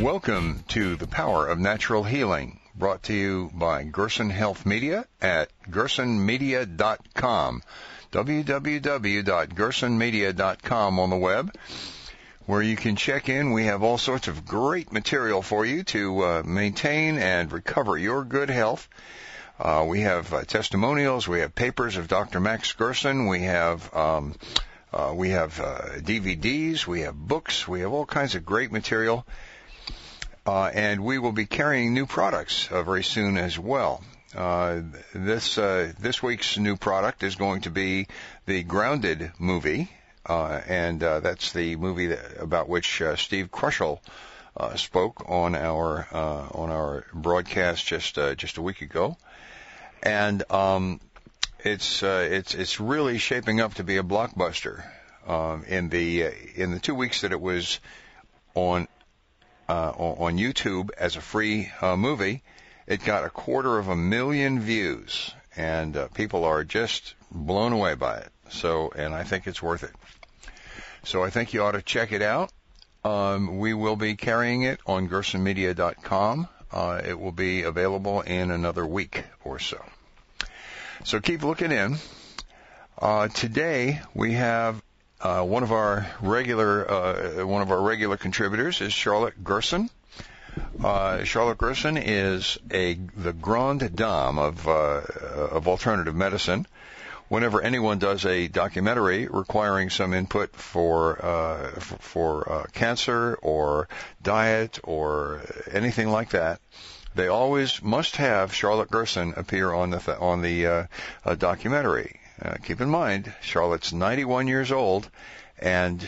Welcome to the Power of Natural Healing, brought to you by Gerson Health Media at gersonmedia.com, www.gersonmedia.com on the web, where you can check in. We have all sorts of great material for you to uh, maintain and recover your good health. Uh, we have uh, testimonials, we have papers of Dr. Max Gerson, we have um, uh, we have uh, DVDs, we have books, we have all kinds of great material. Uh, and we will be carrying new products uh, very soon as well. Uh, this uh, this week's new product is going to be the Grounded movie, uh, and uh, that's the movie that, about which Steve Kroschel spoke on our on our broadcast just just a week ago, and um, it's it's it's really shaping up to be a blockbuster. Um, in the in the two weeks that it was on uh, on YouTube as a free uh, movie. It got a quarter of a million views, and uh, people are just blown away by it. So, and I think it's worth it. So I think you ought to check it out. Um, we will be carrying it on gersonmedia.com. Uh, it will be available in another week or so. So keep looking in. Uh, today we have uh, one of our regular uh, one of our regular contributors is Charlotte Gerson. Uh, Charlotte Gerson is a the grande dame of uh, of alternative medicine. Whenever anyone does a documentary requiring some input for uh, for, uh, cancer or diet or anything like that, they always must have Charlotte Gerson appear on the th- on the uh, documentary. Uh, keep in mind, Charlotte's 91 years old, and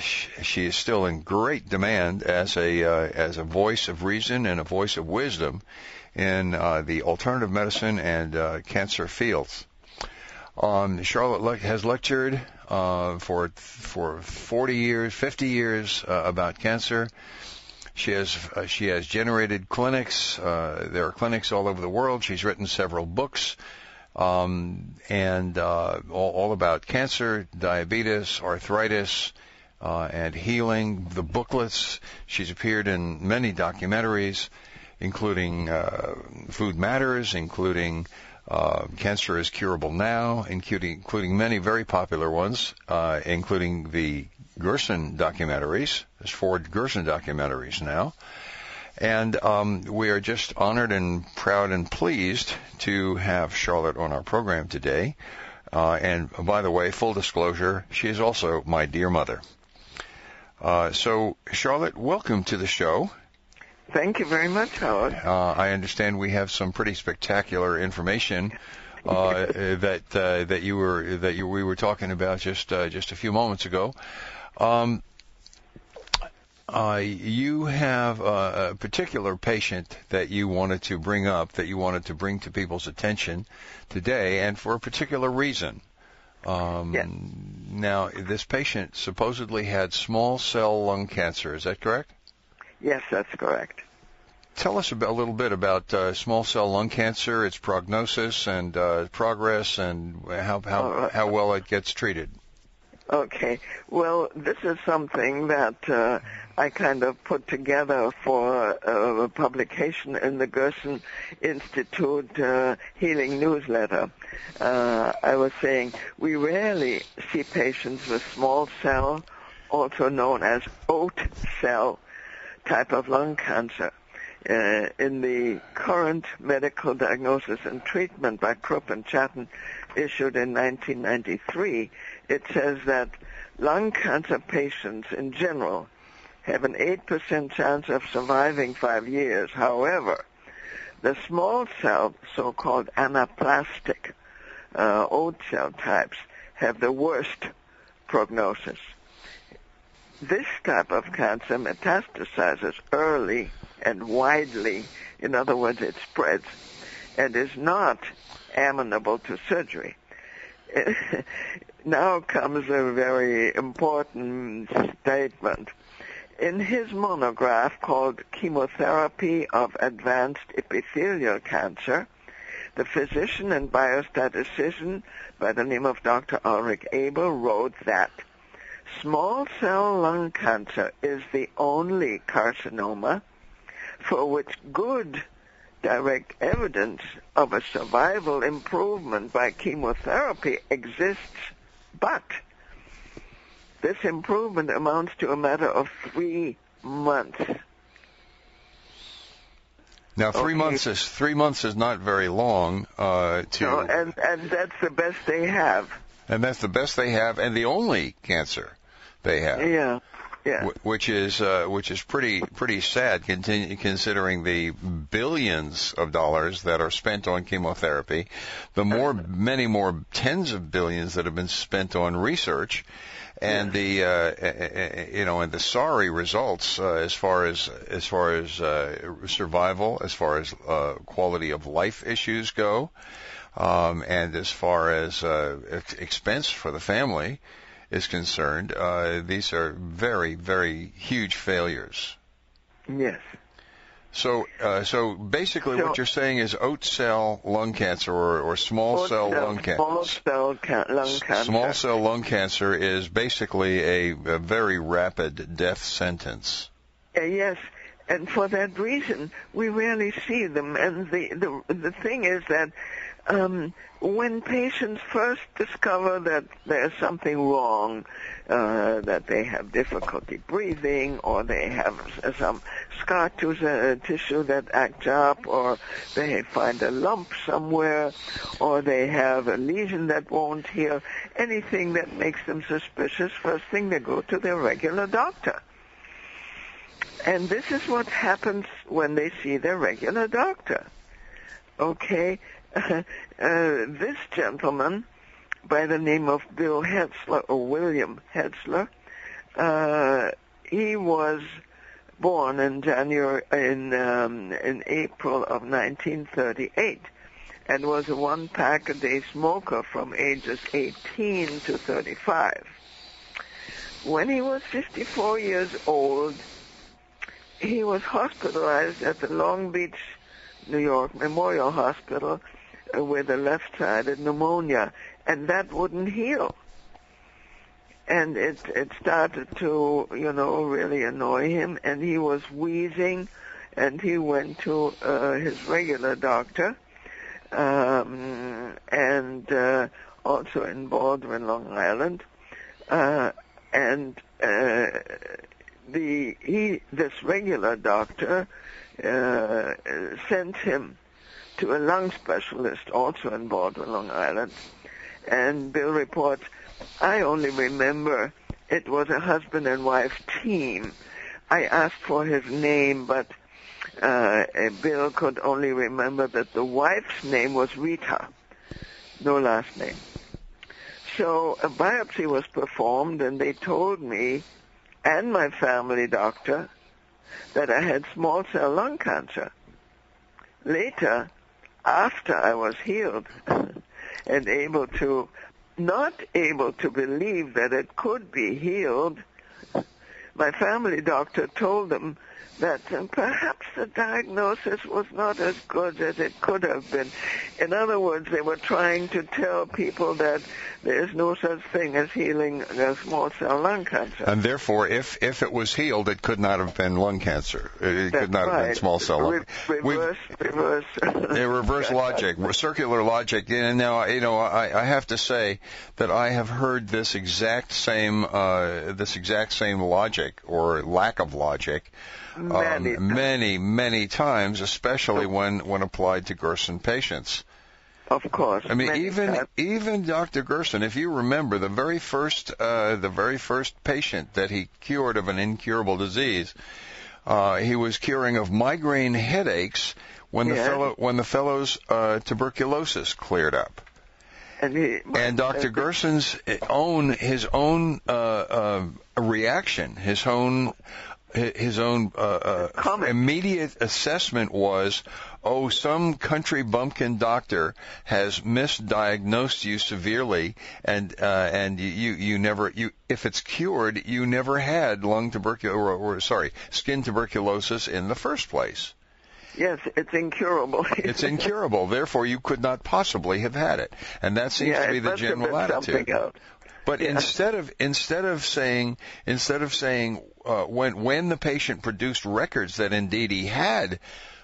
she is still in great demand as a uh, as a voice of reason and a voice of wisdom in uh, the alternative medicine and uh, cancer fields. Um, Charlotte le- has lectured uh, for for 40 years, 50 years uh, about cancer. She has she has generated clinics. there are clinics all over the world. She's written several books um, and uh, all, all, about cancer, diabetes, arthritis, uh, and healing. The booklets. She's appeared in many documentaries, including uh, Food Matters, including uh, Cancer is Curable Now, including, including many very popular ones, uh, including the Gerson documentaries. There's four Gerson documentaries now. And um, we are just honored and proud and pleased to have Charlotte on our program today. Uh, and by the way, full disclosure, she is also my dear mother. Uh, so, Charlotte, welcome to the show. Thank you very much, Howard. Uh, I understand we have some pretty spectacular information uh, that uh, that you were that you we were talking about just uh, just a few moments ago. Um, uh, you have a, a, particular patient that you wanted to bring up, that you wanted to bring to people's attention today, and for a particular reason. Um, yes. Now, this patient supposedly had small cell lung cancer. Is that correct? Yes, that's correct. Tell us about, a little bit about uh, small cell lung cancer, its prognosis and uh, progress, and how how, right. how well it gets treated. Okay. Well, this is something that uh, I kind of put together for a publication in the Gerson Institute uh, Healing Newsletter. Uh, I was saying we rarely see patients with small cell, also known as oat cell type of lung cancer. Uh, in the current medical diagnosis and treatment by Krupp and Chatton issued in 1993, it says that lung cancer patients in general have an 8% chance of surviving five years. However, the small cell, so-called anaplastic uh, oat cell types, have the worst prognosis. This type of cancer metastasizes early and widely. In other words, it spreads and is not amenable to surgery. now comes a very important statement. In his monograph called Chemotherapy of Advanced Epithelial Cancer, the physician and biostatistician by the name of Dr. Ulrich Abel wrote that small cell lung cancer is the only carcinoma for which good direct evidence of a survival improvement by chemotherapy exists, but this improvement amounts to a matter of three months. Now, three okay. months is three months is not very long. Uh, to no, and and that's the best they have. And that's the best they have, and the only cancer they have. Yeah. Yeah. which is uh, which is pretty pretty sad, continue, considering the billions of dollars that are spent on chemotherapy, the more many more tens of billions that have been spent on research, and the uh, you know and the sorry results uh, as far as as far as uh, survival, as far as uh, quality of life issues go, um, and as far as uh, expense for the family is concerned, uh, these are very, very huge failures. Yes. So, uh, so basically, so, what you're saying is oat cell lung cancer or, or small cell, cell, lung cancer. Small cell ca- lung cancer. Small cell lung cancer is basically a, a very rapid death sentence. Uh, yes, and for that reason, we rarely see them. And the the the thing is that um, when patients first discover that there's something wrong, uh, that they have difficulty breathing, or they have some scar tissue that acts up, or they find a lump somewhere, or they have a lesion that won't heal, anything that makes them suspicious, first thing they go to their regular doctor. And this is what happens when they see their regular doctor. Okay? uh, this gentleman by the name of Bill Hetzler or William Hetzler, uh, he was born in January in um, in April of 1938 and was a one pack a day smoker from ages 18 to 35. When he was 54 years old, he was hospitalized at the Long Beach, New York Memorial Hospital with a left-sided pneumonia, and that wouldn't heal. And it it started to you know really annoy him, and he was wheezing, and he went to uh, his regular doctor, um, and uh, also in Baldwin, Long Island, uh, and uh, the he this regular doctor uh, sent him to a lung specialist also in Baldwin, Long Island. And Bill reports, I only remember it was a husband and wife team. I asked for his name, but uh, Bill could only remember that the wife's name was Rita, no last name. So a biopsy was performed, and they told me and my family doctor that I had small cell lung cancer. Later, after I was healed and able to, not able to believe that it could be healed, my family doctor told them that uh, perhaps the diagnosis was not as good as it could have been. In other words, they were trying to tell people that there is no such thing as healing a small cell lung cancer. And therefore, if if it was healed, it could not have been lung cancer. Uh, it That's could not right. have been small cell lung. Re- reverse, We've, reverse. reverse logic, circular logic. And now, you know, I, I have to say that I have heard this exact same uh, this exact same logic or lack of logic many, um, many, many times, especially when when applied to Gerson patients. Of course. I mean, even times. even Dr. Gerson, if you remember the very first uh, the very first patient that he cured of an incurable disease, uh, he was curing of migraine headaches when the fellow when the fellow's uh, tuberculosis cleared up. And, he, and Dr. Gerson's own his own uh, uh, reaction, his own his own uh, uh, immediate assessment was, oh, some country bumpkin doctor has misdiagnosed you severely, and uh, and you you never you if it's cured, you never had lung tuberculosis or, or sorry skin tuberculosis in the first place. Yes, it's incurable. it's incurable. Therefore, you could not possibly have had it, and that seems yeah, to be the general attitude. But yeah. instead of instead of saying instead of saying uh, when when the patient produced records that indeed he had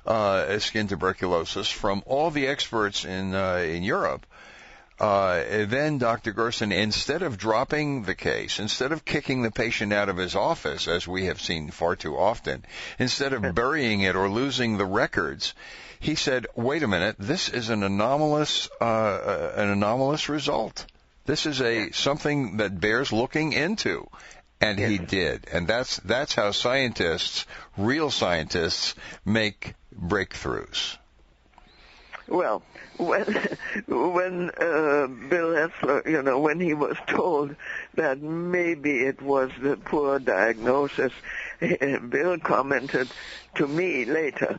uh, skin tuberculosis from all the experts in uh, in Europe, uh, then Dr. Gerson, instead of dropping the case, instead of kicking the patient out of his office, as we have seen far too often, instead of burying it or losing the records, he said, "Wait a minute, this is an anomalous, uh, uh an anomalous result. This is a something that bears looking into." And he did, and that's that's how scientists, real scientists, make breakthroughs. Well, when when uh, Bill Hetzler, you know, when he was told that maybe it was the poor diagnosis, Bill commented to me later,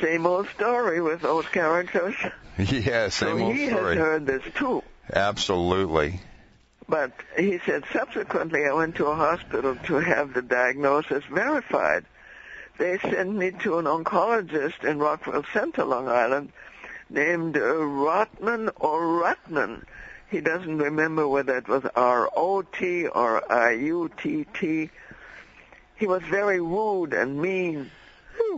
"Same old story with those characters." Yeah, same so old he story. has heard this too. Absolutely. But he said subsequently I went to a hospital to have the diagnosis verified. They sent me to an oncologist in Rockville Center, Long Island, named uh, Rotman or Rutman. He doesn't remember whether it was R-O-T or I-U-T-T. He was very rude and mean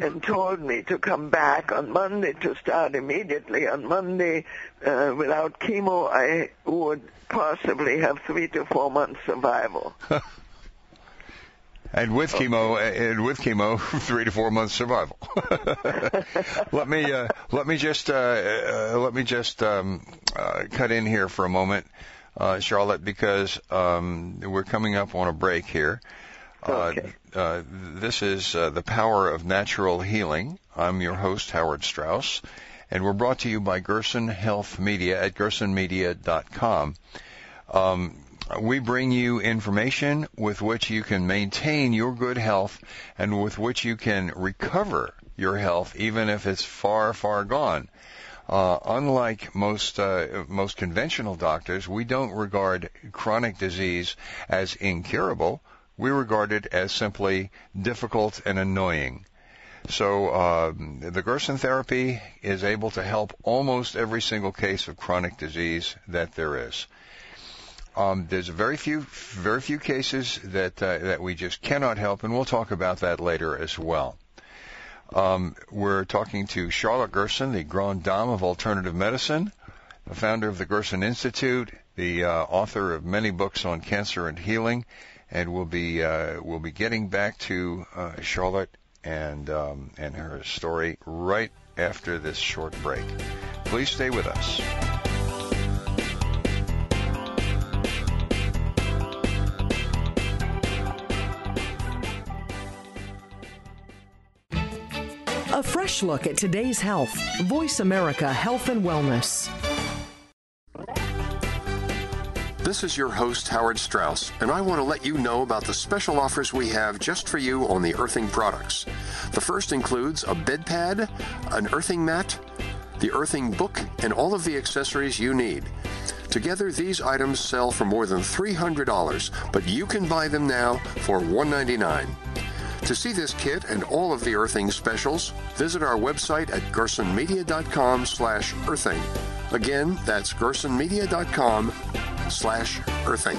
and told me to come back on Monday to start immediately on Monday. Uh, without chemo, I would possibly have three to four months survival. And with okay. chemo, and with chemo, three to four months survival. let me uh, let me just uh, uh, let me just um, uh, cut in here for a moment, uh, Charlotte, because um, we're coming up on a break here. Uh, okay. this is the power of natural healing. I'm your host, Howard Strauss, and we're brought to you by Gerson Health Media at gersonmedia.com. Um, we bring you information with which you can maintain your good health and with which you can recover your health even if it's far, far gone. Uh, unlike most uh, most conventional doctors, we don't regard chronic disease as incurable. We regard it as simply difficult and annoying. So uh, the Gerson therapy is able to help almost every single case of chronic disease that there is. Um, there's very few, very few cases that uh, that we just cannot help, and we'll talk about that later as well. Um, we're talking to Charlotte Gerson, the Grande Dame of Alternative Medicine, the founder of the Gerson Institute, the uh, author of many books on cancer and healing, and we'll be uh, we'll be getting back to uh, Charlotte and um, and her story right after this short break. Please stay with us. A fresh look at today's health. Voice America Health and Wellness. This is your host, Howard Strauss, and I want to let you know about the special offers we have just for you on the earthing products. The first includes a bed pad, an earthing mat, the earthing book, and all of the accessories you need. Together, these items sell for more than $300, but you can buy them now for 199. To see this kit and all of the earthing specials, visit our website at gersonmedia.com slash earthing. Again, that's gersonmedia.com slash earthing.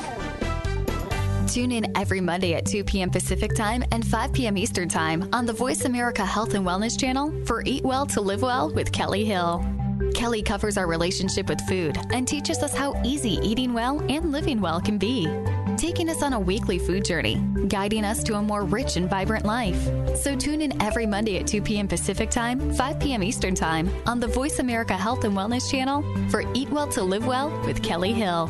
Tune in every Monday at 2 p.m. Pacific Time and 5 p.m. Eastern Time on the Voice America Health and Wellness channel for Eat Well to Live Well with Kelly Hill. Kelly covers our relationship with food and teaches us how easy eating well and living well can be taking us on a weekly food journey, guiding us to a more rich and vibrant life. So tune in every Monday at 2 p.m. Pacific Time, 5 p.m. Eastern Time on the Voice America Health and Wellness channel for Eat Well to Live Well with Kelly Hill.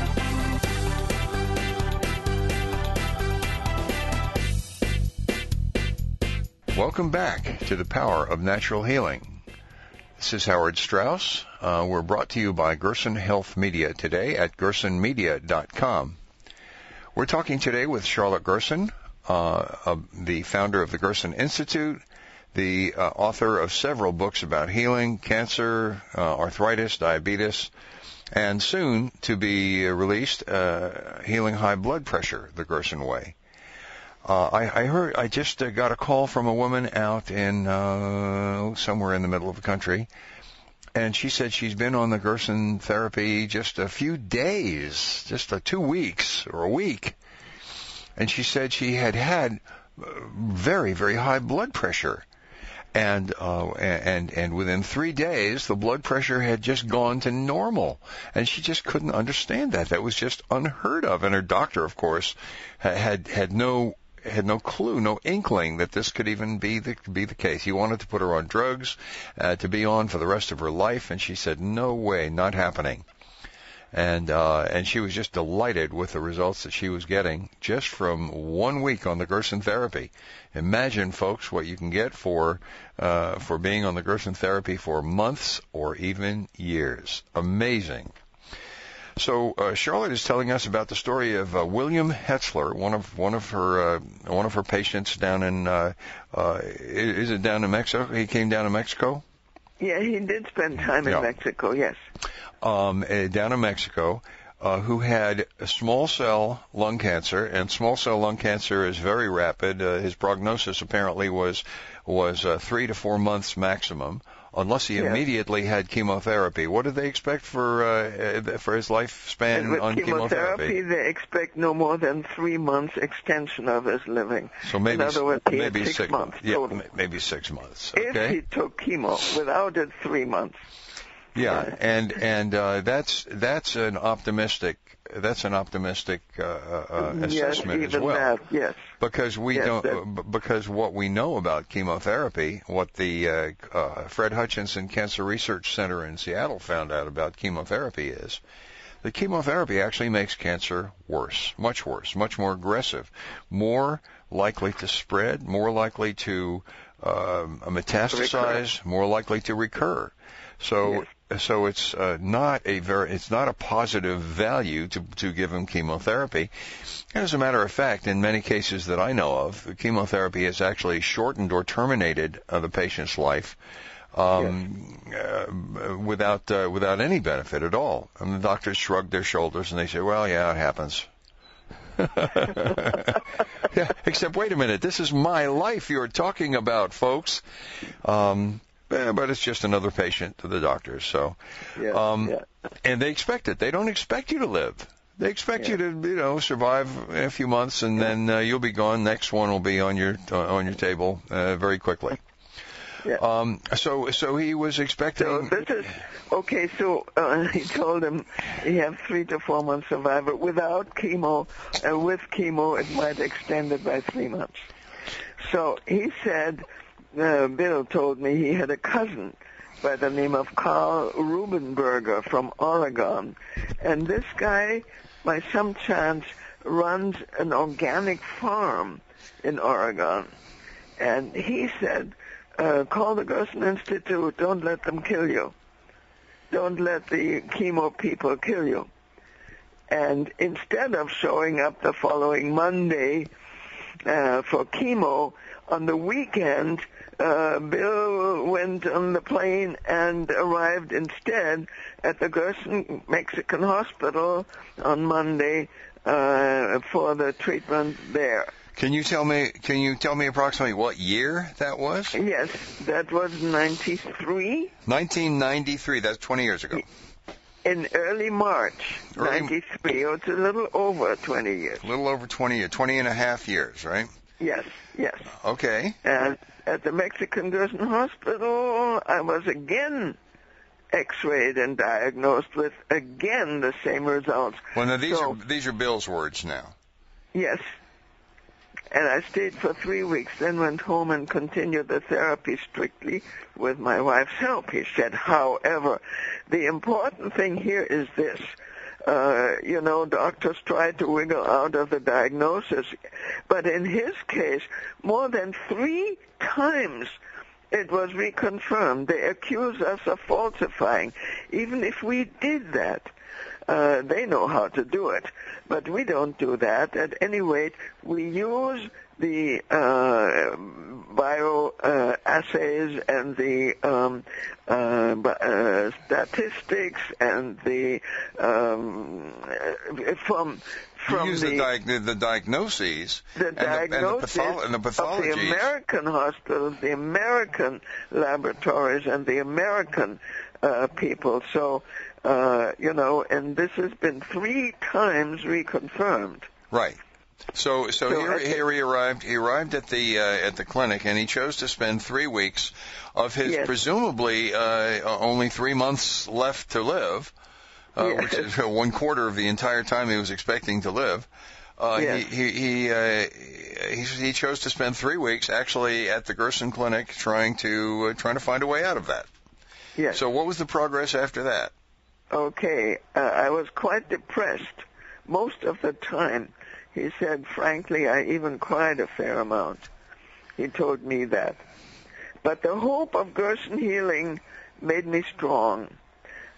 Welcome back to the power of natural healing. This is Howard Strauss. Uh, we're brought to you by Gerson Health Media today at gersonmedia.com. We're talking today with Charlotte Gerson, uh, uh, the founder of the Gerson Institute, the uh, author of several books about healing, cancer, uh, arthritis, diabetes, and soon to be released, uh, Healing High Blood Pressure, the Gerson Way. Uh, I, I heard I just uh, got a call from a woman out in uh, somewhere in the middle of the country, and she said she's been on the Gerson therapy just a few days, just a two weeks or a week, and she said she had had uh, very very high blood pressure, and uh, and and within three days the blood pressure had just gone to normal, and she just couldn't understand that. That was just unheard of, and her doctor, of course, had had no had no clue, no inkling that this could even be the be the case. He wanted to put her on drugs uh, to be on for the rest of her life, and she said, "No way, not happening." And uh, and she was just delighted with the results that she was getting just from one week on the Gerson therapy. Imagine, folks, what you can get for uh, for being on the Gerson therapy for months or even years. Amazing. So uh, Charlotte is telling us about the story of uh, William Hetzler, one of one of her uh, one of her patients down in uh, uh, is it down in Mexico? He came down to Mexico. Yeah, he did spend time in Yeah. Mexico. Yes. um, uh, down in Mexico uh, who had small cell lung cancer, and small cell lung cancer is very rapid. Uh, his prognosis apparently was was uh, three to four months maximum, unless he Yes. immediately had chemotherapy. What did they expect for uh, uh, for his lifespan with on chemotherapy, they expect no more than three months extension of his living. So maybe words, maybe six, months yeah, total. ma- maybe six months. If he took chemo, without it, three months. Yeah, and and uh, that's that's an optimistic that's an optimistic uh, uh, yes, assessment even as well. that. Yes. Because we Yes, don't, that- because what we know about chemotherapy, what the uh, uh, Fred Hutchinson Cancer Research Center in Seattle found out about chemotherapy is that chemotherapy actually makes cancer worse, much worse, much more aggressive, more likely to spread, more likely to um, metastasize, more likely to recur. So, so it's uh, not a very, it's not a positive value to to give him chemotherapy. As a matter of fact, in many cases that I know of, chemotherapy has actually shortened or terminated uh, the patient's life um, uh, without uh, without any benefit at all. And the doctors shrug their shoulders and they say, "Well, yeah, it happens." yeah, except wait a minute, this is my life you're talking about, folks. Um, but it's just another patient to the doctors. So, Yeah. um, yeah. and they expect it. They don't expect you to live. They expect you to, you know, survive a few months, and then uh, you'll be gone. Next one will be on your uh, on your table uh, very quickly. Yeah. Um, so so he was expecting. So this is okay. So uh, he told him he have three to four months survival without chemo. Uh, with chemo, it might extend it by three months. So he said, uh, Bill told me he had a cousin by the name of Carl Rubenberger from Oregon, and this guy, by some chance, runs an organic farm in Oregon, and he said uh, call the Gerson Institute. Don't let them kill you. Don't let the chemo people kill you. And instead of showing up the following Monday uh, for chemo, on the weekend, uh, Bill went on the plane and arrived instead at the Gerson Mexican Hospital on Monday uh, for the treatment there. Can you tell me? Can you tell me approximately what year that was? Yes, that was 93. 1993. That's 20 years ago. in early March, Early- 93. Oh, it's a little over 20 years. A little over 20 years, 20 and a half years, right? Yes, yes. Okay. And at the Mexican Gerson Hospital, I was again x-rayed and diagnosed with again the same results. Well, now these So- are these are Bill's words now. Yes. And I stayed for three weeks, then went home and continued the therapy strictly with my wife's help, he said. However, the important thing here is this. Uh, you know, doctors tried to wiggle out of the diagnosis, but in his case, more than three times it was reconfirmed. They accuse us of falsifying. Even if we did that, uh, they know how to do it, but we don't do that. At any rate, we use the uh, bio uh, assays and the um, uh, uh, statistics and the um, uh, from from you use the, diag- the, the diagnoses the and the, and the, patholo- and the of the. American hospitals, the American laboratories, and the American uh, people. So, uh, you know, and this has been three times reconfirmed. Right. So, so, So here, think- here he arrived. He arrived at the uh, at the clinic, and he chose to spend three weeks of his Yes. presumably uh, only three months left to live, uh, Yes. which is one quarter of the entire time he was expecting to live. Uh, Yes. He he he, uh, he he chose to spend three weeks actually at the Gerson Clinic trying to uh, trying to find a way out of that. Yes. So, what was the progress after that? Okay, uh, I was quite depressed most of the time. He said, frankly, I even cried a fair amount. He told me that. But the hope of Gerson healing made me strong.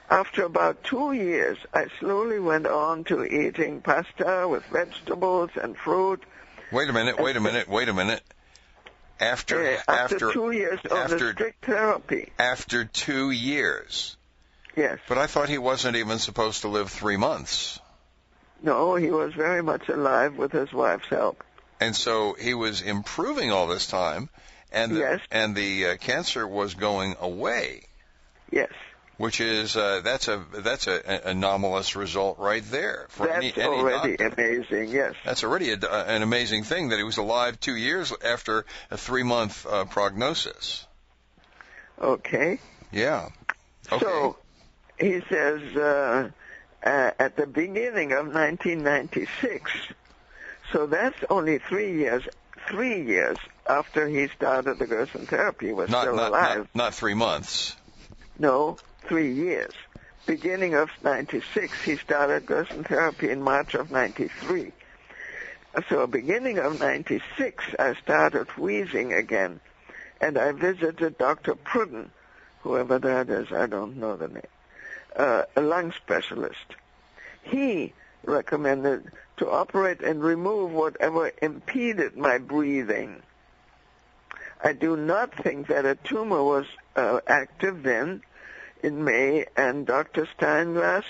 After about two years, I slowly went on to eating pasta with vegetables and fruit. Wait a minute. Wait a minute. Wait a minute. After after, after two years of after- the strict therapy, after two years. yes. But I thought he wasn't even supposed to live three months. No, he was very much alive with his wife's help. And so he was improving all this time, and the, Yes. and the uh, cancer was going away, Yes. which is uh, that's a that's a, a anomalous result right there for That's any, any already doctor. amazing, yes. That's already a, an amazing thing that he was alive two years after a three month uh, prognosis. Okay. Yeah. Okay. So he says uh, at the beginning of 1996. So that's only three years. Three years after he started the Gerson therapy, was not, still not, alive. not not three months. No, three years. Beginning of 96, he started Gerson therapy in March of 93. So beginning of 96, I started wheezing again. And I visited Dr. Pruden, whoever that is, I don't know the name, uh, a lung specialist. He recommended to operate and remove whatever impeded my breathing. I do not think that a tumor was uh, active then in May, and Dr. Steinglass,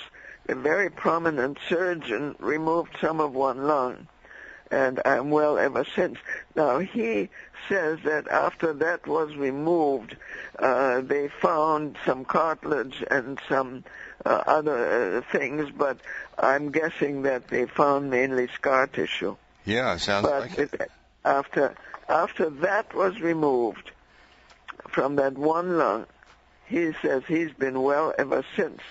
a very prominent surgeon, removed some of one lung, and I'm well ever since. Now, he says that after that was removed, uh, they found some cartilage and some uh, other uh, things, but I'm guessing that they found mainly scar tissue. Yeah, sounds But like it. it, after after that was removed from that one lung, he says he's been well ever since.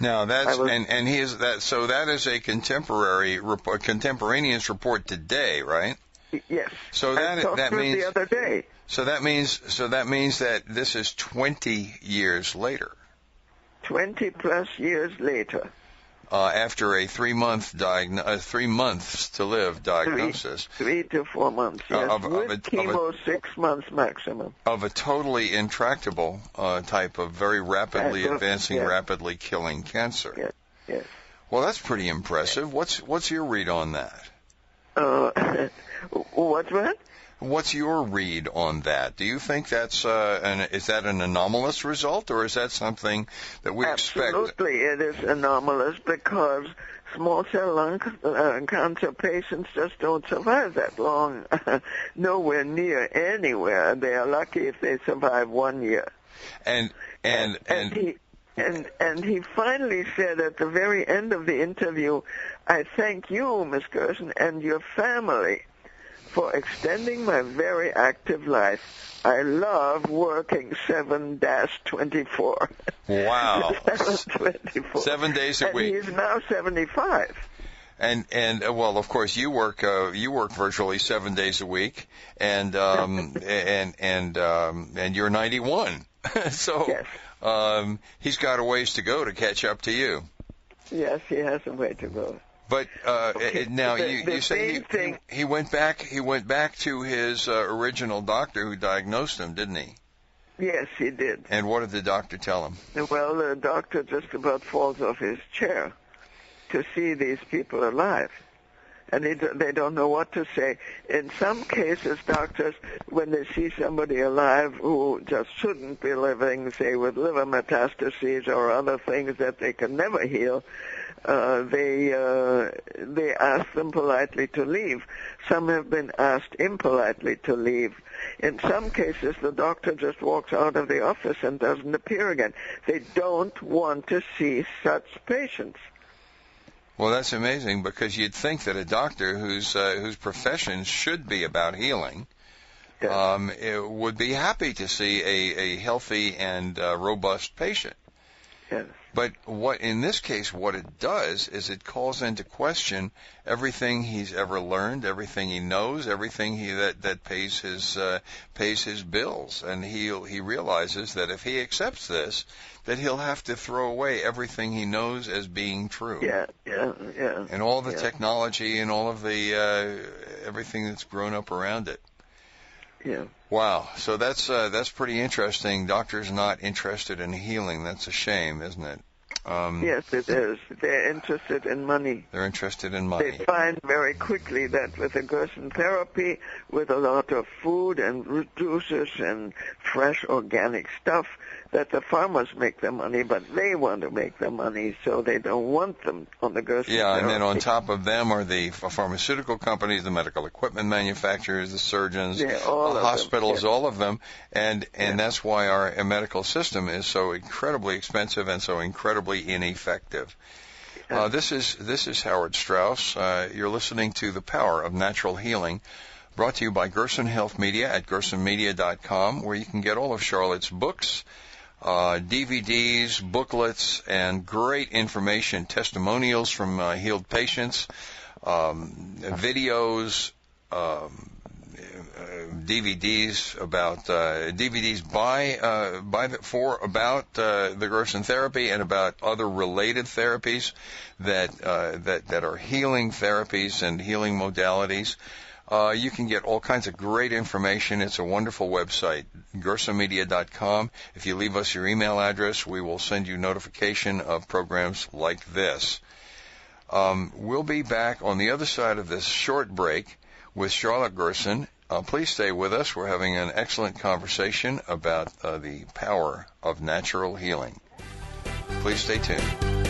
Now that's was- and and he is that so that is a contemporary a contemporaneous report today, right? Yes. So that- that means- the other day. So that means so that means that this is 20 years later, Twenty plus years later. Uh, after a three month diagno- uh, three months to live diagnosis Three to four months. Uh, Yes. of- of With a- of a- chemo, six months maximum. of a totally intractable uh, type of very rapidly of- advancing, yeah. rapidly killing cancer. Yes. Yes. Well, that's pretty impressive. What's what's your read on that? Uh, what's that? What's your read on that? Do you think that's uh, an is that an anomalous result, or is that something that we expect? Absolutely, it is anomalous because small cell lung uh, cancer patients just don't survive that long. Nowhere near anywhere. They are lucky if they survive one year. And and And and he and and he finally said at the very end of the interview, "I thank you, Miss Gerson, and your family." For extending my very active life. I love working 7-24. Wow. 7-24. Seven days a and week. he's now 75. And and uh, well, of course, you work uh, you work virtually seven days a week, and um, and and um, and you're 91. so Yes. um, he's got a ways to go to catch up to you. Yes, he has a way to go. But uh, Okay, now the- you, the you say he, thing- he went back he went back to his uh, original doctor who diagnosed him, didn't he? Yes, he did. And what did the doctor tell him? Well, the doctor just about falls off his chair to see these people alive. And he, they don't know what to say. In some cases, doctors, when they see somebody alive who just shouldn't be living, say with liver metastases or other things that they can never heal, uh, they uh, they ask them politely to leave. Some have been asked impolitely to leave. In some cases, the doctor just walks out of the office and doesn't appear again. They don't want to see such patients. Well, that's amazing because you'd think that a doctor whose uh, whose profession should be about healing Yes. um, would be happy to see a, a healthy and uh, robust patient. Yes. But what in this case, what it does is it calls into question everything he's ever learned, everything he knows, everything he that that pays his uh, pays his bills, and he he realizes that if he accepts this, that he'll have to throw away everything he knows as being true. Yeah, yeah, yeah. And all the Yeah. technology and all of the uh, everything that's grown up around it. Yeah. Wow. So that's uh, that's pretty interesting. Doctors not interested in healing. That's a shame, isn't it? Um, Yes, it is. They're interested in money. They're interested in money. They find very quickly that with Gerson therapy, with a lot of food and root juices and fresh organic stuff, that the farmers make their money, but they want to make their money, so they don't want them on the Gerson Yeah, and then on top of them are the pharmaceutical companies, the medical equipment manufacturers, the surgeons, Yeah, the of them, hospitals, yeah. all of them, and and Yeah. that's why our medical system is so incredibly expensive and so incredibly ineffective. Uh, this is this is Howard Strauss. Uh, you're listening to the Power of Natural Healing, brought to you by Gerson Health Media at gersonmedia.com, where you can get all of Charlotte's books, uh, DVDs, booklets, and great information, testimonials from uh, healed patients, um, videos, um, DVDs about uh, DVDs by uh, by the, for about uh, the Gerson therapy and about other related therapies that uh, that that are healing therapies and healing modalities. Uh, you can get all kinds of great information. It's a wonderful website, gersonmedia.com. If you leave us your email address, we will send you notification of programs like this. Um, we'll be back on the other side of this short break with Charlotte Gerson. Uh, please stay with us. We're having an excellent conversation about uh, the power of natural healing. Please stay tuned.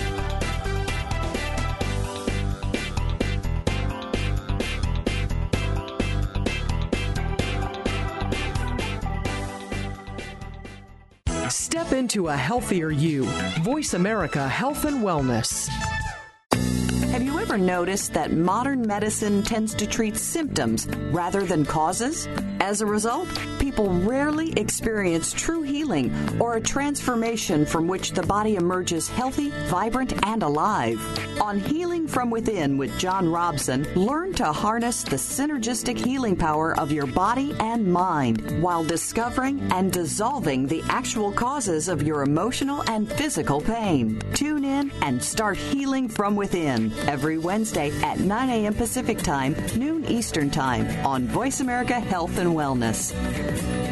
Step into a healthier you. Voice America Health and Wellness. Have you ever noticed that modern medicine tends to treat symptoms rather than causes? As a result, people rarely experience true healing or a transformation from which the body emerges healthy, vibrant, and alive. On Healing from Within with John Robson, learn to harness the synergistic healing power of your body and mind while discovering and dissolving the actual causes of your emotional and physical pain. Tune in and start healing from within every Wednesday at 9 a.m. Pacific Time, noon Eastern Time on Voice America Health and Wellness.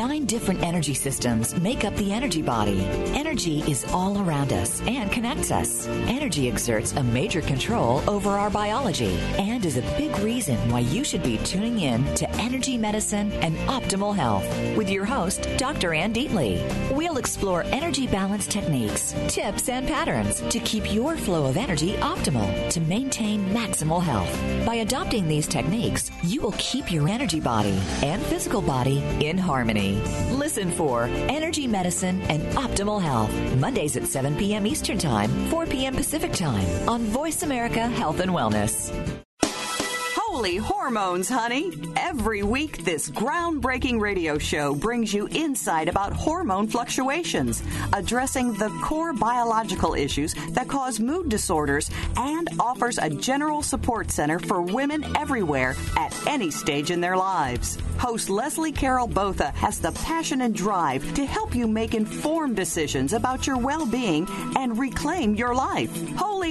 Nine different energy systems make up the energy body. Energy is all around us and connects us. Energy exerts a major control over our biology and is a big reason why you should be tuning in to Energy Medicine and Optimal Health with your host, Dr. Ann Deatley. We'll explore energy balance techniques, tips, and patterns to keep your flow of energy optimal to maintain maximal health. By adopting these techniques, you will keep your energy body and physical body in harmony. Listen for Energy Medicine and Optimal Health, Mondays at 7 p.m. Eastern Time, 4 p.m. Pacific Time on Voice America Health and Wellness. Holy hormones, honey! Every week, this groundbreaking radio show brings you insight about hormone fluctuations, addressing the core biological issues that cause mood disorders, and offers a general support center for women everywhere at any stage in their lives. Host Leslie Carol Botha has the passion and drive to help you make informed decisions about your well being and reclaim your life.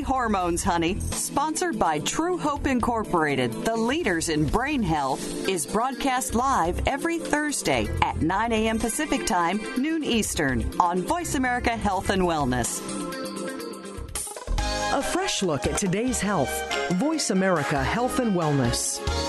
Hormones, honey! Sponsored by True Hope Incorporated, the leaders in brain health, is broadcast live every Thursday at 9 a.m. Pacific Time, noon Eastern on Voice America Health and Wellness. A fresh look at today's health. Voice America Health and Wellness.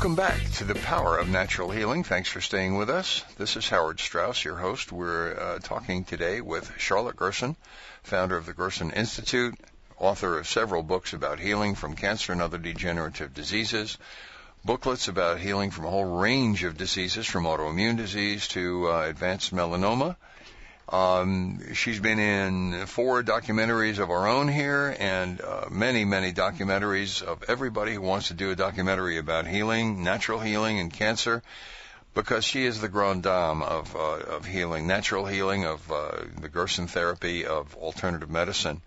Welcome back to the Power of Natural Healing. Thanks for staying with us. This is Howard Strauss, your host. We're uh, talking today with Charlotte Gerson, founder of the Gerson Institute, author of several books about healing from cancer and other degenerative diseases, booklets about healing from a whole range of diseases, from autoimmune disease to uh, advanced melanoma, um, she's been in four documentaries of our own here and uh, many, many documentaries of everybody who wants to do a documentary about healing, natural healing, and cancer, because she is the grande dame of, uh, of healing, natural healing, of uh, the Gerson therapy, of alternative medicine.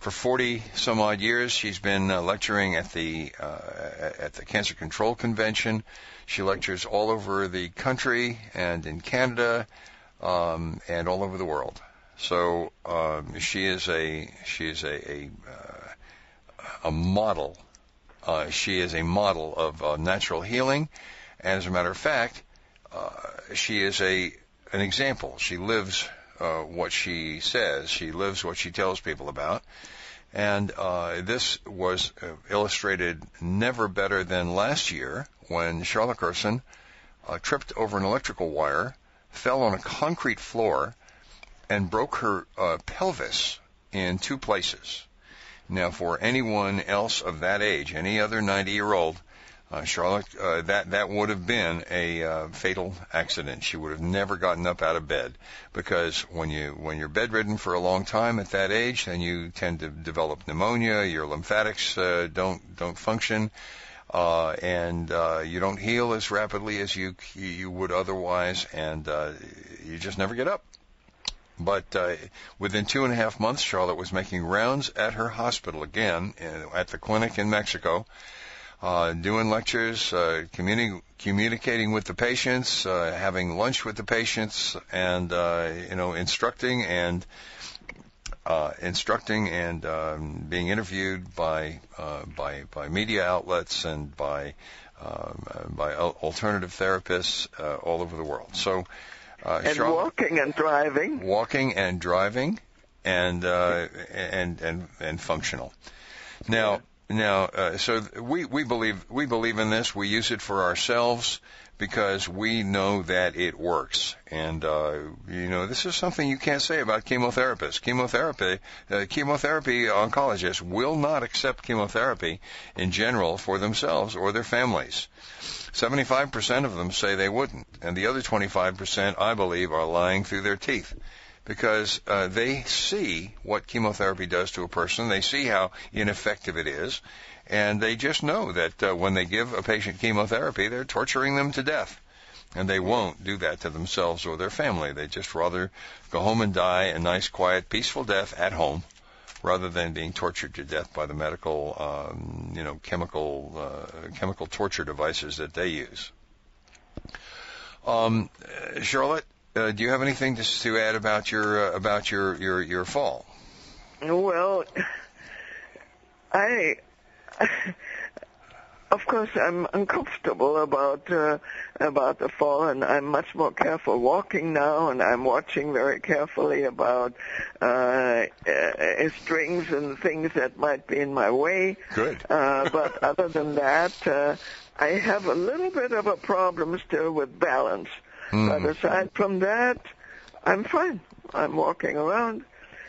For 40 some odd years, she's been uh, lecturing at the uh, at the Cancer Control Convention. She lectures all over the country and in Canada um, and all over the world. So um, she is a she is a a, uh, a model. Uh, she is a model of uh, natural healing, and as a matter of fact, uh, she is a an example. She lives uh, what she says. She lives what she tells people about. And uh, this was illustrated never better than last year when Charlotte Gerson tripped over an electrical wire fell on a concrete floor and broke her uh, pelvis in two places. Now, for anyone else of that age, any other 90 year old, uh, Charlotte, uh, that that would have been a uh, fatal accident. She would have never gotten up out of bed because when you when you're bedridden for a long time at that age, then you tend to develop pneumonia. Your lymphatics uh, don't don't function uh, and uh, you don't heal as rapidly as you you would otherwise, and uh, you just never get up. But uh, within two and a half months, Charlotte was making rounds at her hospital again, uh, at the clinic in Mexico, uh, doing lectures, uh, communi- communicating with the patients, uh, having lunch with the patients, and uh, you know, instructing and instructing and um, being interviewed by uh, by by media outlets and by um, by alternative therapists uh, all over the world. So, uh, and Charlotte, walking and driving, walking and driving, and uh, and and and functional. Now. Now, uh, so we, we believe we believe in this. We use it for ourselves because we know that it works. And, uh, you know, this is something you can't say about chemotherapists. Chemotherapy, uh, chemotherapy oncologists will not accept chemotherapy in general for themselves or their families. 75% of them say they wouldn't. And the other 25%, I believe, are lying through their teeth because uh, they see what chemotherapy does to a person. They see how ineffective it is, and they just know that uh, when they give a patient chemotherapy, they're torturing them to death. And they won't do that to themselves or their family. They just rather go home and die a nice, quiet, peaceful death at home rather than being tortured to death by the medical, um, you know, chemical, uh, chemical torture devices that they use. Um, Charlotte, uh, do you have anything to, to add about your uh, about your, your your fall? Well, I of course, I'm uncomfortable about uh, about the fall, and I'm much more careful walking now, and I'm watching very carefully about uh, uh, strings and things that might be in my way. Good. Uh, but other than that, uh, I have a little bit of a problem still with balance. Mm. But aside from that, I'm fine. I'm walking around.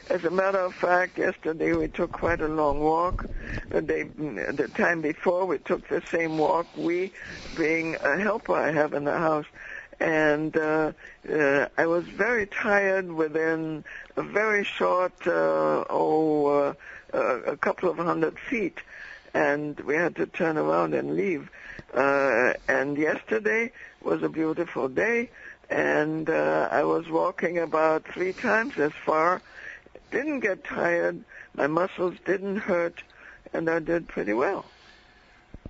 As a matter of fact, yesterday we took quite a long walk. The day, the time before, we took the same walk. We, being a helper I have in the house, and uh, uh, I was very tired within a very short, uh, oh, uh, a couple of hundred feet, and we had to turn around and leave. Uh, and yesterday was a beautiful day, and uh, I was walking about three times as far didn't get tired, my muscles didn't hurt, and I did pretty well.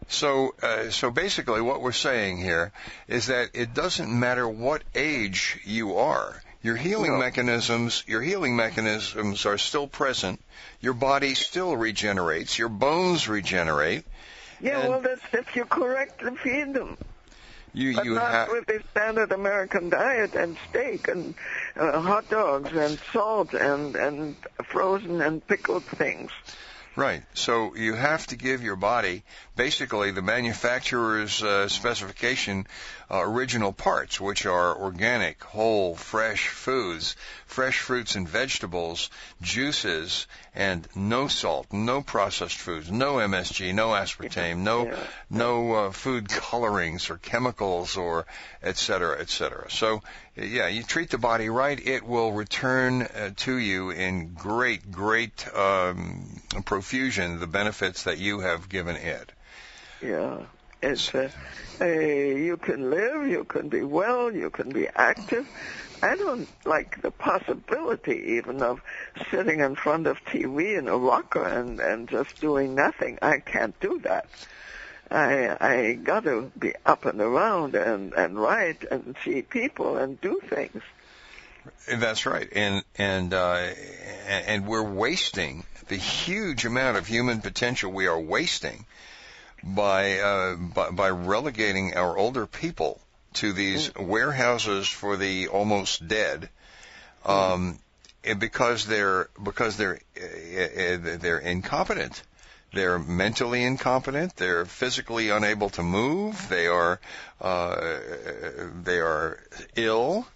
So, uh, so basically, what we're saying here is that it doesn't matter what age you are. Your healing No. mechanisms, your healing mechanisms are still present. Your body still regenerates. Your bones regenerate. Yeah, And- well, that's if you correctly feed them. You, But you not have. with the standard American diet and steak and uh, hot dogs and salt and and frozen and pickled things. Right. So you have to give your body basically the manufacturer's uh, specification uh, original parts, which are organic, whole, fresh foods, fresh fruits and vegetables, juices, and no salt, no processed foods, no MSG, no aspartame, no Yeah. no uh, food colorings or chemicals or et cetera, et cetera. So yeah, you treat the body right, it will return uh, to you in great, great um, profusion the benefits that you have given it. Yeah, it's uh, uh, you can live, you can be well, you can be active. I don't like the possibility even of sitting in front of TV in a rocker and and just doing nothing. I can't do that. I I got to be up and around and and write and see people and do things. That's right, and and uh, and we're wasting the huge amount of human potential we are wasting by uh, by, by relegating our older people to these warehouses for the almost dead, um, and because they're because they're uh, uh, they're incompetent. They're mentally incompetent. They're physically unable to move. They are uh, they are ill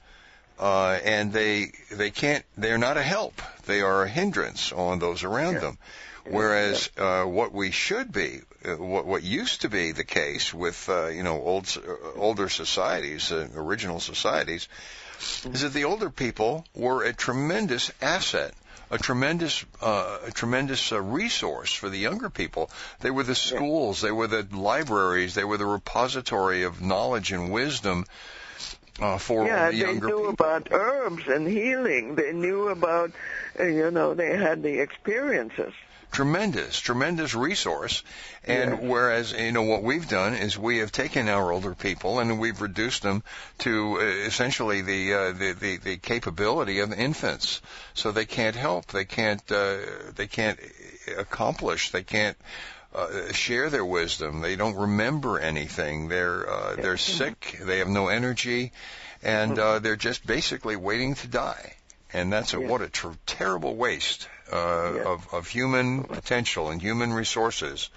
uh, and they they can't they're not a help they are a hindrance on those around them whereas uh, what we should be uh, what what used to be the case with uh, you know old uh, older societies uh, original societies is that the older people were a tremendous asset a tremendous uh, a tremendous uh, resource for the younger people they were the schools they were the libraries they were the repository of knowledge and wisdom uh, for yeah, the younger Yeah, they knew people. about herbs and healing. They knew about, you know, they had the experiences. Tremendous, tremendous resource. And Yes. whereas, you know, what we've done is we have taken our older people and we've reduced them to uh, essentially the, uh, the, the, the capability of infants. So they can't help. They can't, uh, they can't accomplish. They can't, uh, share their wisdom. They don't remember anything. They're, uh, they're sick. They have no energy and, uh, they're just basically waiting to die. And that's a, Yeah. what a tr- terrible waste uh, Yeah. of, of human potential and human resources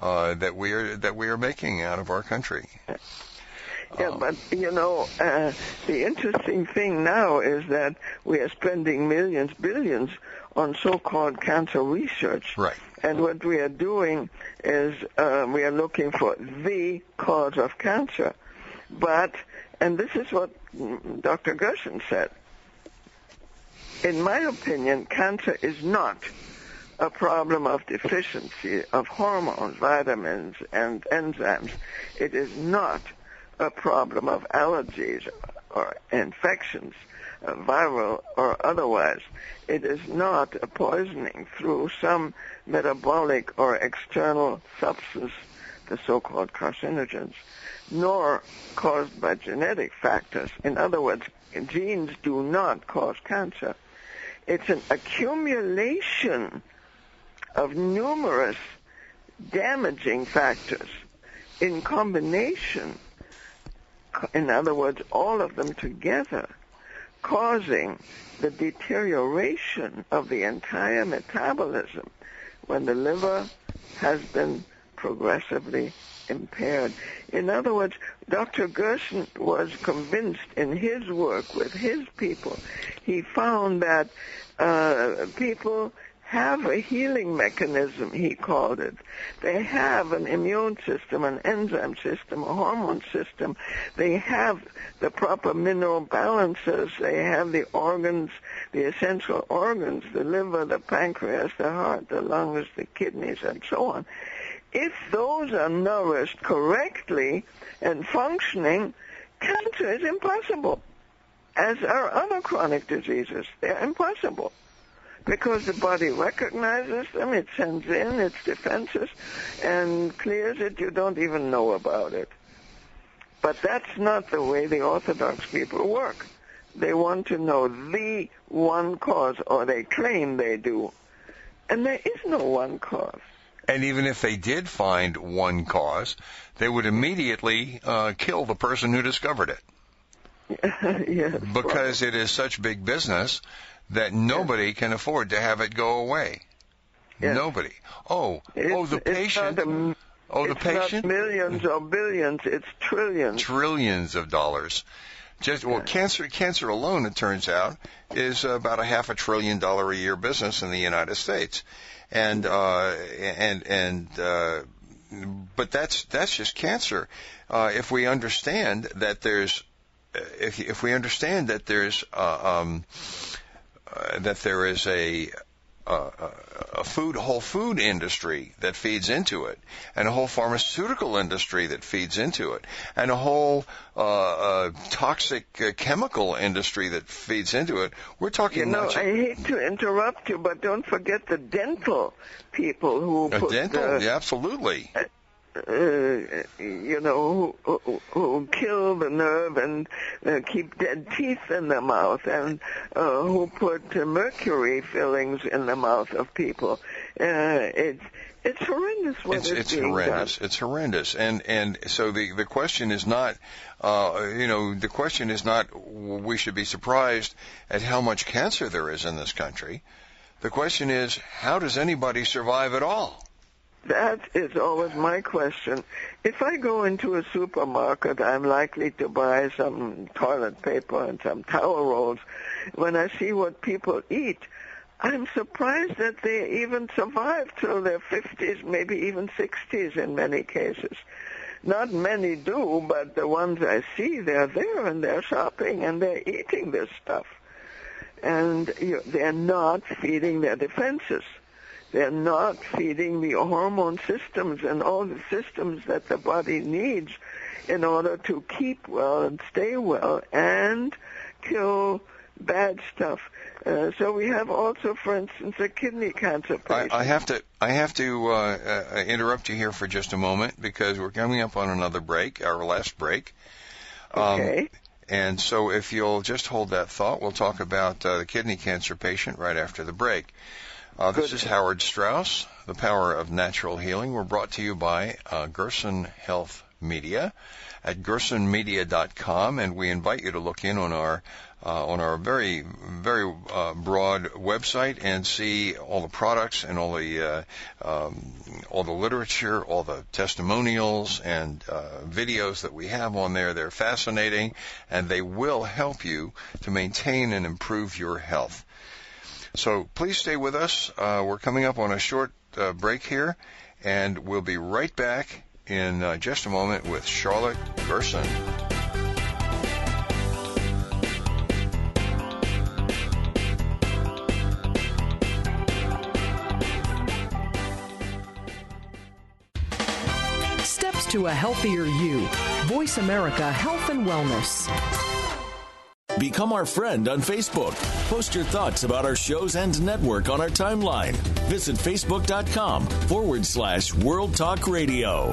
uh, that we are that we are making out of our country. Yeah, Um, but you know, uh, the interesting thing now is that we are spending millions, billions on so-called cancer research. Right. And what we are doing is uh, we are looking for the cause of cancer. But, and this is what Dr. Gerson said, in my opinion, cancer is not a problem of deficiency of hormones, vitamins, and enzymes. It is not a problem of allergies or infections, uh, viral or otherwise. It is not a poisoning through some metabolic or external substance, the so-called carcinogens, nor caused by genetic factors. In other words, genes do not cause cancer. It's an accumulation of numerous damaging factors in combination, in other words, all of them together, causing the deterioration of the entire metabolism when the liver has been progressively impaired. In other words, Dr. Gerson was convinced in his work with his people, he found that uh, people have a healing mechanism, he called it. They have an immune system, an enzyme system, a hormone system. They have the proper mineral balances. They have the organs, the essential organs, the liver, the pancreas, the heart, the lungs, the kidneys, and so on. If those are nourished correctly and functioning, cancer is impossible. As are other chronic diseases. They're impossible because the body recognizes them, it sends in its defenses and clears it. You don't even know about it. But that's not the way the Orthodox people work. They want to know the one cause, or they claim they do. And there is no one cause. And even if they did find one cause, they would immediately uh, kill the person who discovered it. yes, because it is such big business that nobody yes. can afford to have it go away. Yes. Nobody. Oh, it's, oh, the patient. A, oh, the patient. millions or billions. It's trillions. Trillions of dollars. Just well, cancer cancer alone, it turns out, is about a half a trillion dollar a year business in the United States, and uh, and and. Uh, but that's that's just cancer. Uh, if we understand that there's, if if we understand that there's uh, um, uh, that there is a a food, whole food industry that feeds into it, and a whole pharmaceutical industry that feeds into it, and a whole uh, uh, toxic uh, chemical industry that feeds into it. We're talking. You know, I hate to interrupt you, but don't forget the dental people who put dental, yeah, absolutely. Uh, you know, who, who, kill the nerve and uh, keep dead teeth in the mouth, and uh, who put uh, mercury fillings in the mouth of people. Uh, it's it's horrendous what it's, it's being horrendous. Done. It's horrendous, and and so the the question is not, uh, you know, the question is not we should be surprised at how much cancer there is in this country. The question is, how does anybody survive at all? That is always my question. If I go into a supermarket, I'm likely to buy some toilet paper and some towel rolls. When I see what people eat, I'm surprised that they even survive till their 50s, maybe even 60s in many cases. Not many do, but the ones I see, they're there and they're shopping and they're eating this stuff. And you, they're not feeding their defenses. They're not feeding the hormone systems and all the systems that the body needs in order to keep well and stay well and kill bad stuff. Uh, so we have also, for instance, a kidney cancer patient. I, I have to I have to uh, uh, interrupt you here for just a moment because we're coming up on another break, our last break. Um, okay. And so, if you'll just hold that thought, we'll talk about uh, the kidney cancer patient right after the break. Uh, this is Howard Strauss, The Power of Natural Healing. We're brought to you by uh, Gerson Health Media at gersonmedia.com, and we invite you to look in on our uh, on our very very uh, broad website and see all the products and all the uh, um, all the literature, all the testimonials and uh, videos that we have on there. They're fascinating, and they will help you to maintain and improve your health. So please stay with us. Uh, we're coming up on a short uh, break here, and we'll be right back in uh, just a moment with Charlotte Gerson. Steps to a healthier you. Voice America Health and Wellness. Become our friend on Facebook. Post your thoughts about our shows and network on our timeline. Visit facebook.com forward slash World Talk Radio.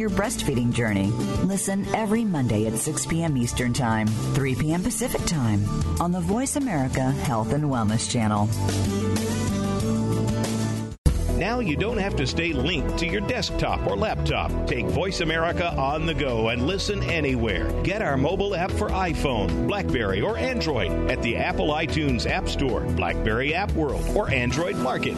breastfeeding journey. Listen every Monday at 6 p.m. Eastern Time, 3 p.m. Pacific Time on the Voice America Health and Wellness Channel. Now you don't have to stay linked to your desktop or laptop. Take Voice America on the go and listen anywhere. Get our mobile app for iPhone, Blackberry, or Android at the Apple iTunes App Store, Blackberry App World, or Android Market.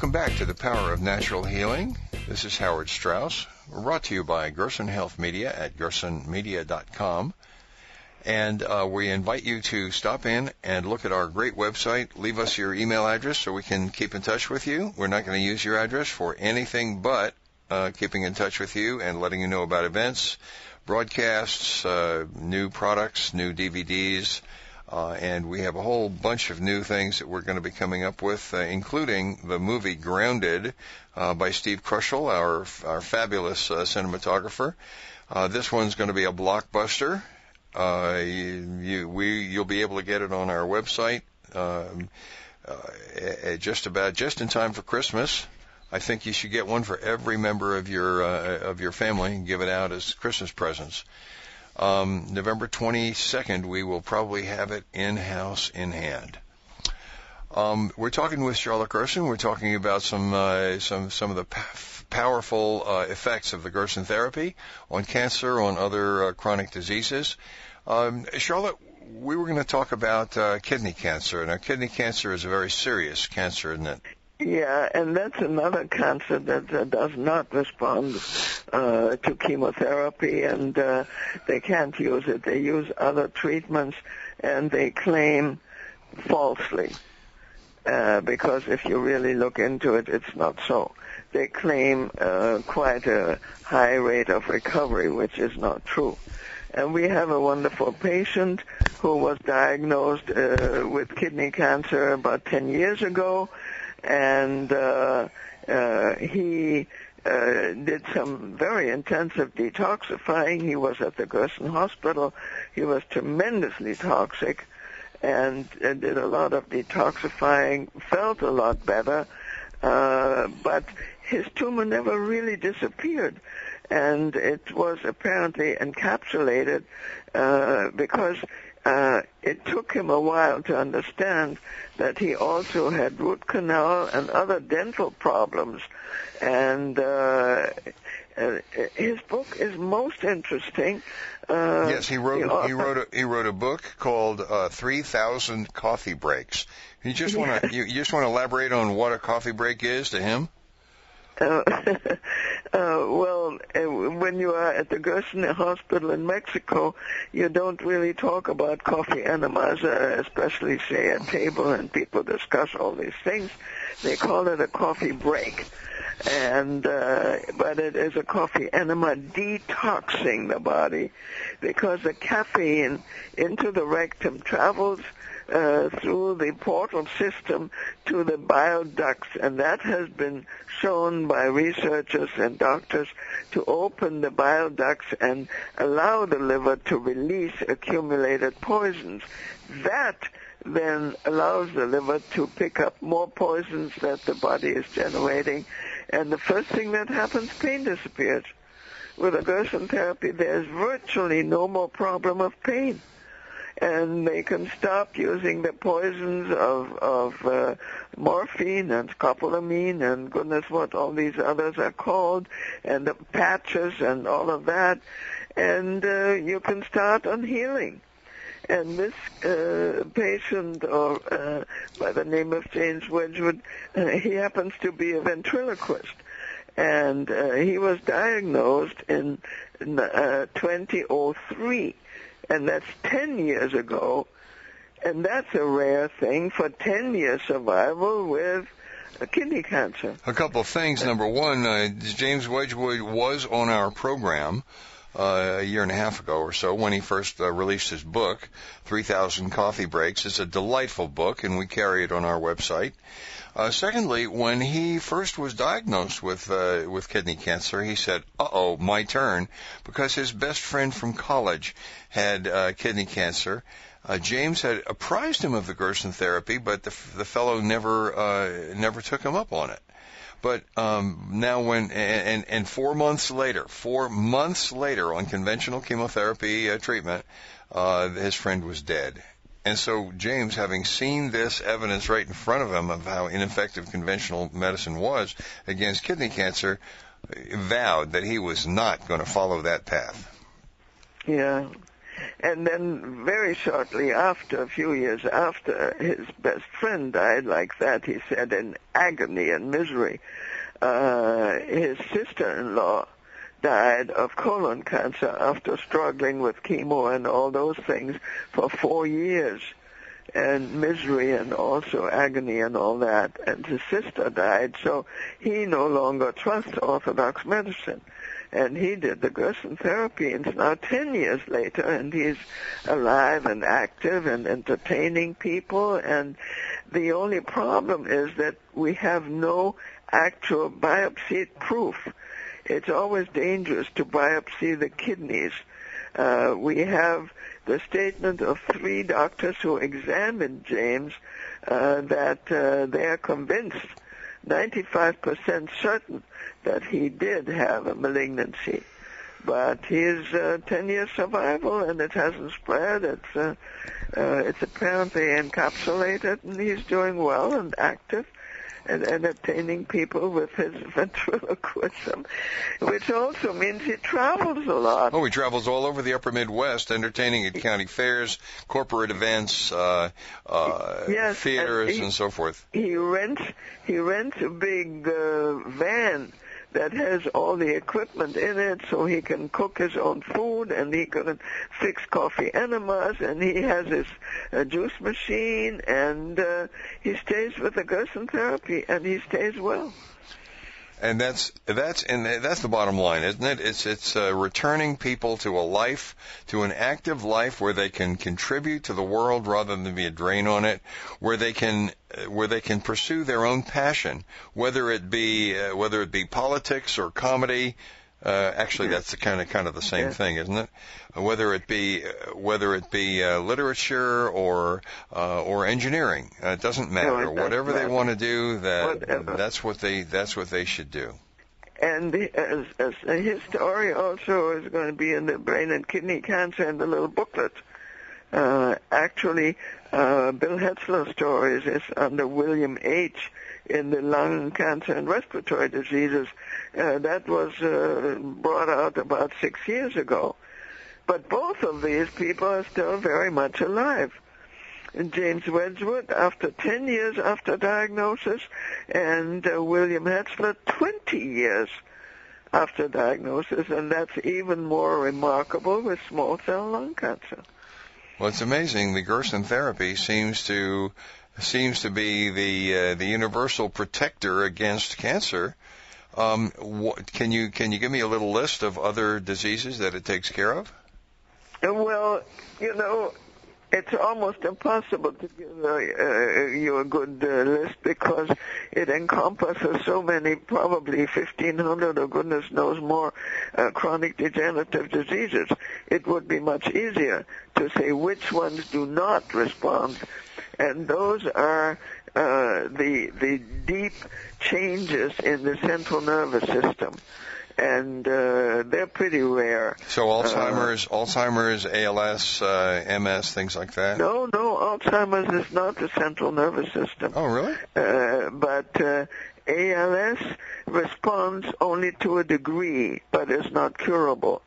Welcome back to the Power of Natural Healing. This is Howard Strauss. Brought to you by Gerson Health Media at gersonmedia.com. And uh, we invite you to stop in and look at our great website. Leave us your email address so we can keep in touch with you. We're not going to use your address for anything but uh, keeping in touch with you and letting you know about events, broadcasts, uh, new products, new DVDs, uh, and we have a whole bunch of new things that we're going to be coming up with, uh, including the movie Grounded uh, by Steve Kroschel, our our fabulous uh, cinematographer. Uh, this one's going to be a blockbuster. Uh, you, you, we, you'll be able to get it on our website um, just about just in time for Christmas. I think you should get one for every member of your of your family and give it out as Christmas presents. Um, November 22nd, we will probably have it in house in hand. Um, we're talking with Charlotte Gerson. We're talking about some uh, some some of the p- powerful uh, effects of the Gerson therapy on cancer, on other uh, chronic diseases. Um, Charlotte, we were going to talk about uh, kidney cancer. Now, kidney cancer is a very serious cancer, isn't it? Yeah, and that's another cancer that uh, does not respond uh, to chemotherapy, and uh, they can't use it. They use other treatments, and they claim falsely, uh, because if you really look into it, it's not so. They claim uh, quite a high rate of recovery, which is not true. And we have a wonderful patient who was diagnosed uh, with kidney cancer about 10 years ago and uh, uh, he uh, did some very intensive detoxifying. He was at the Gerson Hospital. He was tremendously toxic and, and did a lot of detoxifying, felt a lot better, uh, but his tumor never really disappeared. And it was apparently encapsulated uh, because uh, it took him a while to understand that he also had root canal and other dental problems. And uh, uh, his book is most interesting. Uh, yes, he wrote he wrote a, he wrote a book called uh, Three Thousand Coffee Breaks. You just want to you, you just want to elaborate on what a coffee break is to him. Uh, well, uh, when you are at the Gerson Hospital in Mexico, you don't really talk about coffee enemas, uh, especially say at table and people discuss all these things. They call it a coffee break. And, uh, but it is a coffee enema detoxing the body because the caffeine into the rectum travels uh, through the portal system to the bile ducts, and that has been shown by researchers and doctors to open the bile ducts and allow the liver to release accumulated poisons. That then allows the liver to pick up more poisons that the body is generating. And the first thing that happens, pain disappears. With a Gerson therapy, there's virtually no more problem of pain. And they can stop using the poisons of, of uh, morphine and scopolamine and goodness what all these others are called, and the patches and all of that. And uh, you can start on healing. And this uh, patient, or uh, by the name of James Wedgwood, uh, he happens to be a ventriloquist, and uh, he was diagnosed in uh, 2003, and that's 10 years ago, and that's a rare thing for 10 year survival with kidney cancer. A couple of things. Number one, uh, James Wedgwood was on our program uh, a year and a half ago or so when he first uh, released his book, 3,000 Coffee Breaks. It's a delightful book, and we carry it on our website. Uh, secondly, when he first was diagnosed with uh, with kidney cancer, he said, "Uh-oh, my turn," because his best friend from college had uh, kidney cancer. Uh, James had apprised him of the Gerson therapy, but the, the fellow never uh, never took him up on it. But um, now, when and, and four months later, four months later, on conventional chemotherapy uh, treatment, uh, his friend was dead. And so James, having seen this evidence right in front of him of how ineffective conventional medicine was against kidney cancer, vowed that he was not going to follow that path. Yeah. And then very shortly after, a few years after, his best friend died like that, he said, in agony and misery. Uh, his sister-in-law died of colon cancer after struggling with chemo and all those things for four years and misery and also agony and all that. And his sister died, so he no longer trusts Orthodox medicine and he did the Gerson therapy. And it's now 10 years later, and he's alive and active and entertaining people. And the only problem is that we have no actual biopsy proof. It's always dangerous to biopsy the kidneys. Uh, we have the statement of three doctors who examined James uh, that uh, they are convinced 95% certain that he did have a malignancy. But he's uh, 10-year survival and it hasn't spread. It's, uh, uh, it's apparently encapsulated and he's doing well and active and entertaining people with his ventriloquism, which also means he travels a lot. Oh, he travels all over the upper Midwest, entertaining at county fairs, corporate events, uh, uh, yes, theaters, and, he, and so forth. He rents he rents a big uh, van that has all the equipment in it so he can cook his own food and he can fix coffee enemas and he has his uh, juice machine and uh, he stays with the Gerson therapy and he stays well and that's that's and that's the bottom line, isn't it? It's it's uh, returning people to a life, to an active life where they can contribute to the world rather than be a drain on it, where they can uh, where they can pursue their own passion, whether it be uh, whether it be politics or comedy, uh, actually, that's the kind of kind of the same yeah. thing, isn't it? Uh, whether it be uh, whether it be uh, literature or uh, or engineering, uh, it doesn't matter. No, it Whatever they want to do, that Whatever. that's what they that's what they should do. And as, as his story also is going to be in the brain and kidney cancer in the little booklet. Uh, actually, uh, Bill Hetzler's stories is under William H in the lung cancer and respiratory diseases. Uh, that was uh, brought out about six years ago. But both of these people are still very much alive. And James Wedgwood, after 10 years after diagnosis, and uh, William Hetzler, 20 years after diagnosis, and that's even more remarkable with small cell lung cancer. Well, it's amazing. The Gerson therapy seems to seems to be the uh, the universal protector against cancer. Um, what, can you can you give me a little list of other diseases that it takes care of? Well, you know, it's almost impossible to give uh, uh, you a good uh, list because it encompasses so many, probably 1,500 or goodness knows more, uh, chronic degenerative diseases. It would be much easier to say which ones do not respond, and those are uh, the the deep changes in the central nervous system and uh, they're pretty rare. So Alzheimer's, uh, Alzheimer's, ALS, uh, MS, things like that. No, no, Alzheimer's is not the central nervous system. Oh, really? Uh, but uh, ALS responds only to a degree, but is not curable.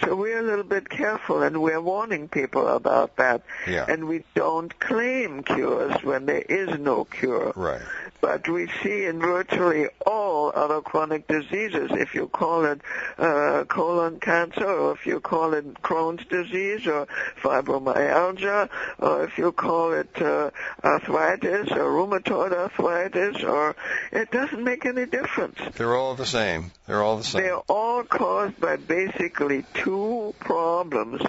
So we're a little bit careful and we're warning people about that. Yeah. And we don't claim cures when there is no cure. Right but we see in virtually all other chronic diseases, if you call it uh, colon cancer, or if you call it Crohn's disease, or fibromyalgia, or if you call it uh, arthritis, or rheumatoid arthritis, or it doesn't make any difference. They're all the same. They're all the same. They're all caused by basically two problems,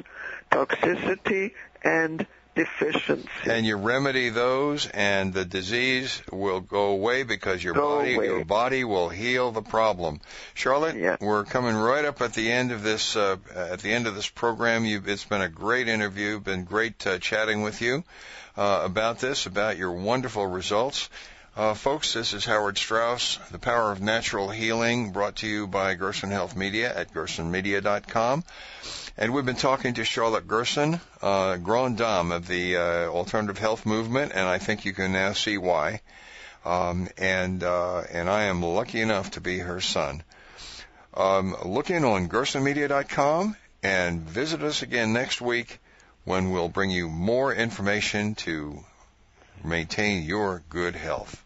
toxicity and deficiency. And you remedy those, and the disease will go away because your go body away. your body will heal the problem. Charlotte, yeah. we're coming right up at the end of this uh, at the end of this program. you it's been a great interview. Been great uh, chatting with you uh, about this, about your wonderful results. Uh, folks, this is Howard Strauss, The Power of Natural Healing, brought to you by Gerson Health Media at gersonmedia.com. And we've been talking to Charlotte Gerson, uh, Grande Dame of the uh, Alternative Health Movement, and I think you can now see why. Um, and uh, and I am lucky enough to be her son. Um, look in on gersonmedia.com and visit us again next week when we'll bring you more information to maintain your good health.